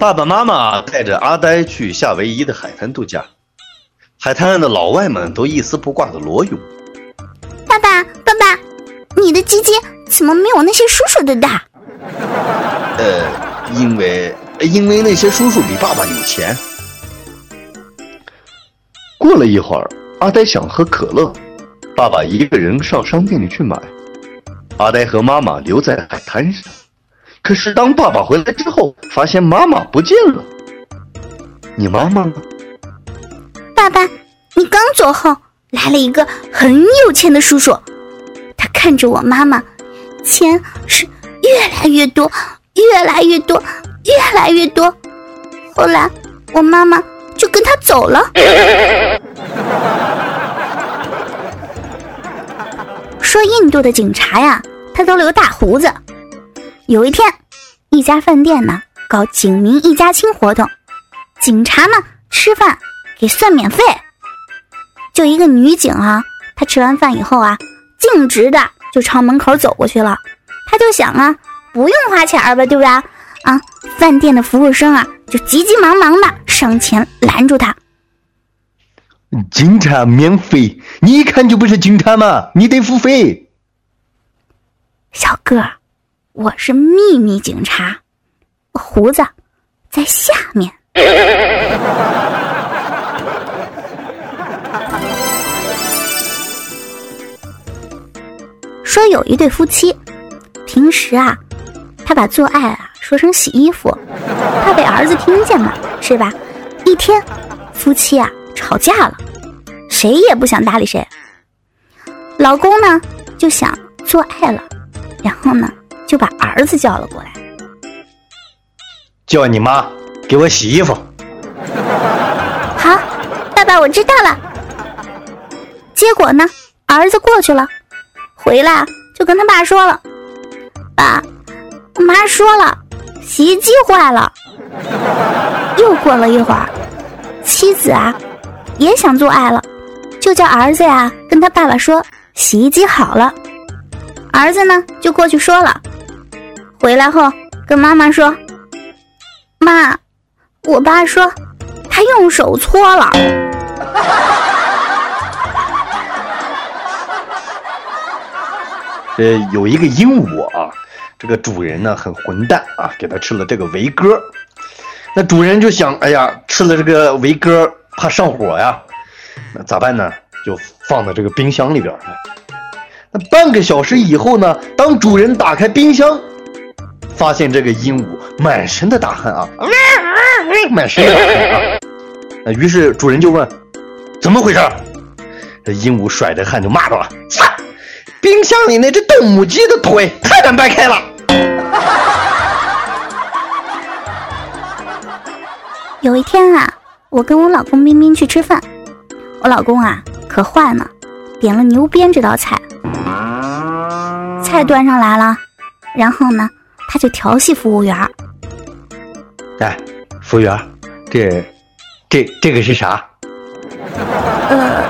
爸爸妈妈带着阿呆去夏威夷的海滩度假，海滩上的老外们都一丝不挂的裸泳。爸爸，爸爸，你的鸡鸡怎么没有那些叔叔的大？呃，因为因为那些叔叔比爸爸有钱。过了一会儿，阿呆想喝可乐，爸爸一个人上商店里去买，阿呆和妈妈留在海滩上。可是当爸爸回来之后，发现妈妈不见了。你妈妈呢？爸爸，你刚走后，来了一个很有钱的叔叔，他看着我妈妈，钱是越来越多，越来越多，越来越多。后来我妈妈就跟他走了。说印度的警察呀，他都留大胡子。有一天，一家饭店呢搞警民一家亲活动，警察呢吃饭给算免费。就一个女警啊，她吃完饭以后啊，径直的就朝门口走过去了。她就想啊，不用花钱吧，对不对啊？饭店的服务生啊，就急急忙忙的上前拦住她。警察免费，你一看就不是警察嘛，你得付费。小个儿。我是秘密警察，胡子在下面。说有一对夫妻，平时啊，他把做爱啊说成洗衣服，怕被儿子听见嘛，是吧？一天，夫妻啊吵架了，谁也不想搭理谁。老公呢就想做爱了，然后呢。就把儿子叫了过来，叫你妈给我洗衣服。好，爸爸，我知道了。结果呢，儿子过去了，回来就跟他爸说了：“爸，我妈说了，洗衣机坏了。”又过了一会儿，妻子啊也想做爱了，就叫儿子呀跟他爸爸说：“洗衣机好了。”儿子呢就过去说了。回来后跟妈妈说：“妈，我爸说他用手搓了。”呃，有一个鹦鹉啊，这个主人呢很混蛋啊，给他吃了这个维哥。那主人就想，哎呀，吃了这个维哥怕上火呀，那咋办呢？就放在这个冰箱里边那半个小时以后呢，当主人打开冰箱。发现这个鹦鹉满身的大汗啊，满身的大汗啊！于是主人就问：“怎么回事？”这鹦鹉甩着汗就骂道了：“冰箱里那只斗母鸡的腿太难掰开了！” 有一天啊，我跟我老公彬彬去吃饭，我老公啊可坏呢，点了牛鞭这道菜，菜端上来了，然后呢？他就调戏服务员哎，服务员这、这、这个是啥？呃，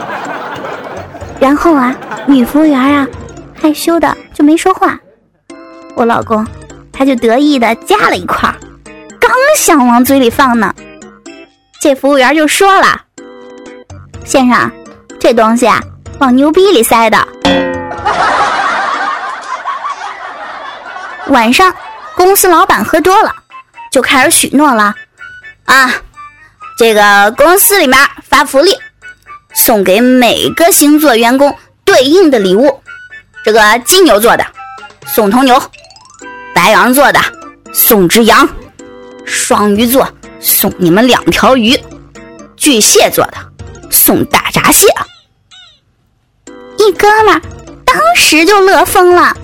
然后啊，女服务员啊，害羞的就没说话。我老公他就得意的夹了一块，刚想往嘴里放呢，这服务员就说了：“先生，这东西啊，往牛逼里塞的。”晚上。公司老板喝多了，就开始许诺了，啊，这个公司里面发福利，送给每个星座员工对应的礼物。这个金牛座的送头牛，白羊座的送只羊，双鱼座送你们两条鱼，巨蟹座的送大闸蟹。一哥们当时就乐疯了。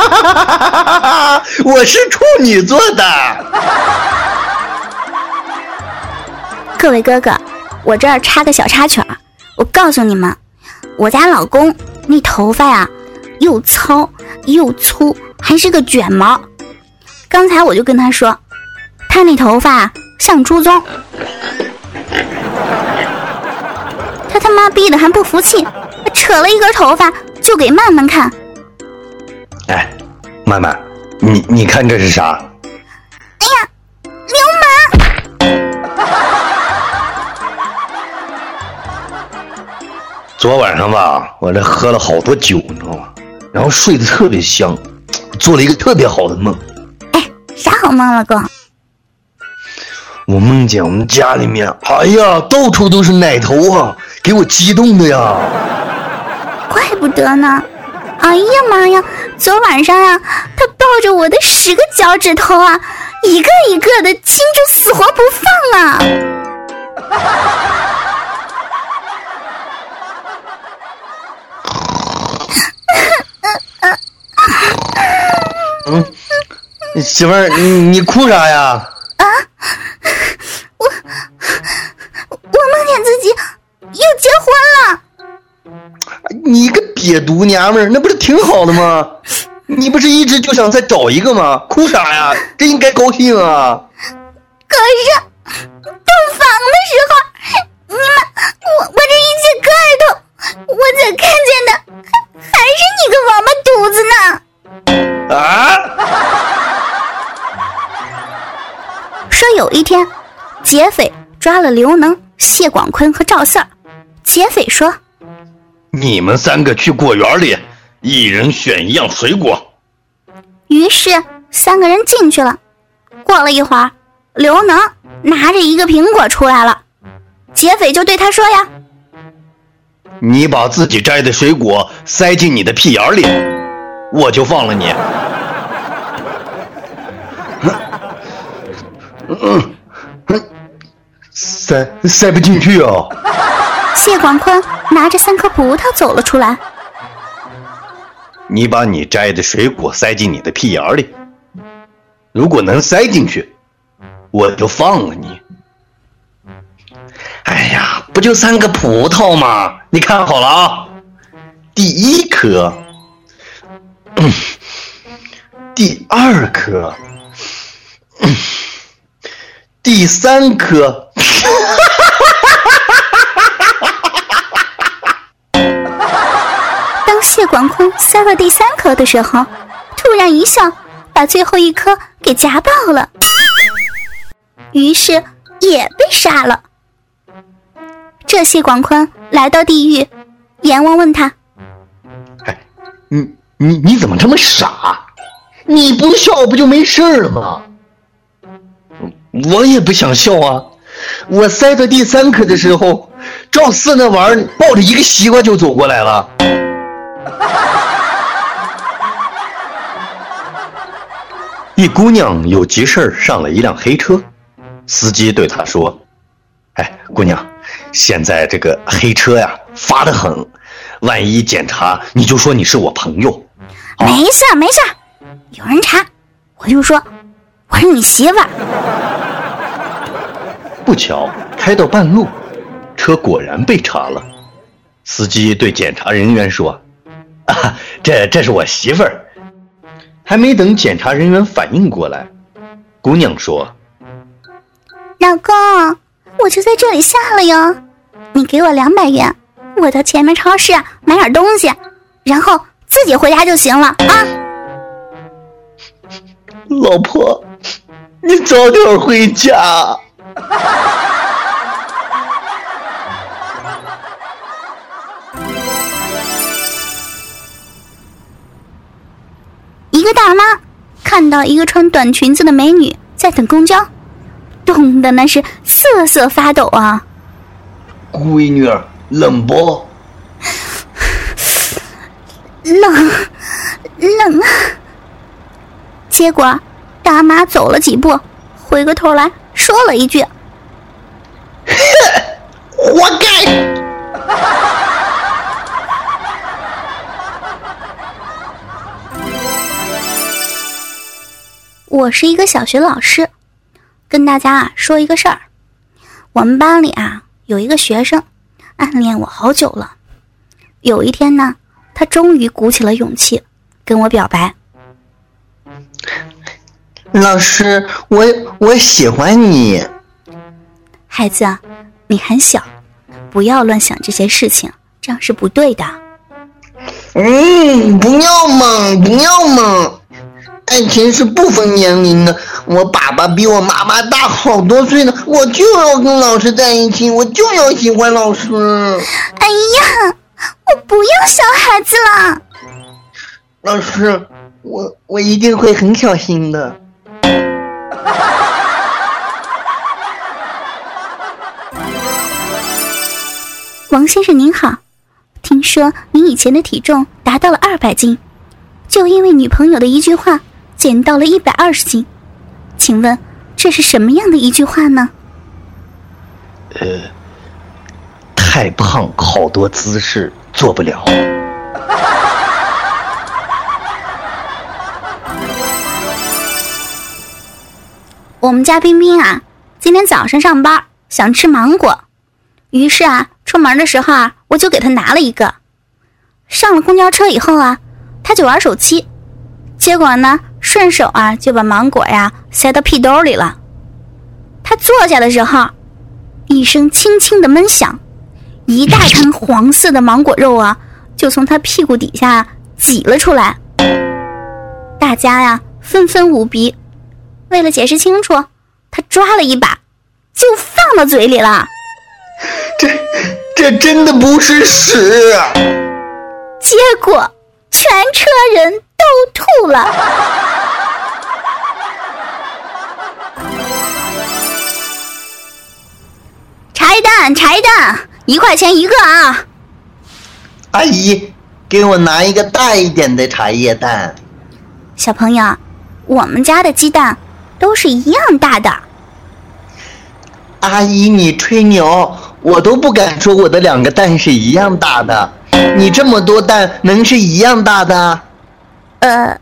我是处女座的。各位哥哥，我这儿插个小插曲儿，我告诉你们，我家老公那头发呀，又糙又粗，还是个卷毛。刚才我就跟他说，他那头发像猪鬃。他他妈逼的还不服气，扯了一根头发就给曼曼看。哎，曼曼，你你看这是啥？哎呀，流氓！昨晚上吧，我这喝了好多酒，你知道吗？然后睡得特别香，做了一个特别好的梦。哎，啥好梦了，哥？我梦见我们家里面，哎呀，到处都是奶头啊，给我激动的呀！怪不得呢！哎呀妈呀，昨晚上呀，他抱着我的十个脚趾头啊，一个一个的亲着，死活不放啊！嗯，媳妇儿，你你哭啥呀？你个瘪犊娘们儿，那不是挺好的吗？你不是一直就想再找一个吗？哭啥呀？这应该高兴啊！可是洞房的时候，你们我我这一揭盖头，我才看见的还是你个王八犊子呢！啊！说有一天，劫匪抓了刘能、谢广坤和赵四儿。劫匪说。你们三个去果园里，一人选一样水果。于是三个人进去了。过了一会儿，刘能拿着一个苹果出来了。劫匪就对他说：“呀，你把自己摘的水果塞进你的屁眼里，我就放了你。”嗯嗯，塞塞不进去啊。谢广坤拿着三颗葡萄走了出来。你把你摘的水果塞进你的屁眼里，如果能塞进去，我就放了你。哎呀，不就三个葡萄吗？你看好了啊，第一颗，第二颗，第三颗。哈哈谢广坤塞了第三颗的时候，突然一笑，把最后一颗给夹爆了，于是也被杀了。这谢广坤来到地狱，阎王问他：“哎，你你你怎么这么傻？你不笑不就没事了吗？”我也不想笑啊！我塞到第三颗的时候，赵四那玩意儿抱着一个西瓜就走过来了。一姑娘有急事儿上了一辆黑车，司机对她说：“哎，姑娘，现在这个黑车呀发的很，万一检查你就说你是我朋友。”没事没事，有人查我就说我是你媳妇儿。不巧开到半路，车果然被查了。司机对检查人员说：“ 啊，这这是我媳妇儿。”还没等检查人员反应过来，姑娘说：“老公，我就在这里下了哟，你给我两百元，我到前面超市买点东西，然后自己回家就行了啊。”老婆，你早点回家。一个大妈看到一个穿短裙子的美女在等公交，冻得那是瑟瑟发抖啊！闺女儿，冷不？冷，冷啊！结果大妈走了几步，回过头来说了一句：“我是一个小学老师，跟大家啊说一个事儿。我们班里啊有一个学生暗恋我好久了。有一天呢，他终于鼓起了勇气跟我表白。老师，我我喜欢你。孩子，你还小，不要乱想这些事情，这样是不对的。嗯，不要嘛，不要嘛。爱情是不分年龄的。我爸爸比我妈妈大好多岁呢，我就要跟老师在一起，我就要喜欢老师。哎呀，我不要小孩子了。老师，我我一定会很小心的。王先生您好，听说您以前的体重达到了二百斤，就因为女朋友的一句话减到了一百二十斤，请问这是什么样的一句话呢？呃，太胖，好多姿势做不了。我们家冰冰啊，今天早上上班想吃芒果，于是啊。出门的时候啊，我就给他拿了一个。上了公交车以后啊，他就玩手机，结果呢，顺手啊就把芒果呀塞到屁兜里了。他坐下的时候，一声轻轻的闷响，一大滩黄色的芒果肉啊就从他屁股底下挤了出来。大家呀纷纷捂鼻。为了解释清楚，他抓了一把，就放到嘴里了。这。这真的不是屎！结果全车人都吐了。蛋，茶叶蛋，一块钱一个啊！阿姨，给我拿一个大一点的茶叶蛋。小朋友，我们家的鸡蛋都是一样大的。阿姨，你吹牛。我都不敢说我的两个蛋是一样大的，你这么多蛋能是一样大的？呃。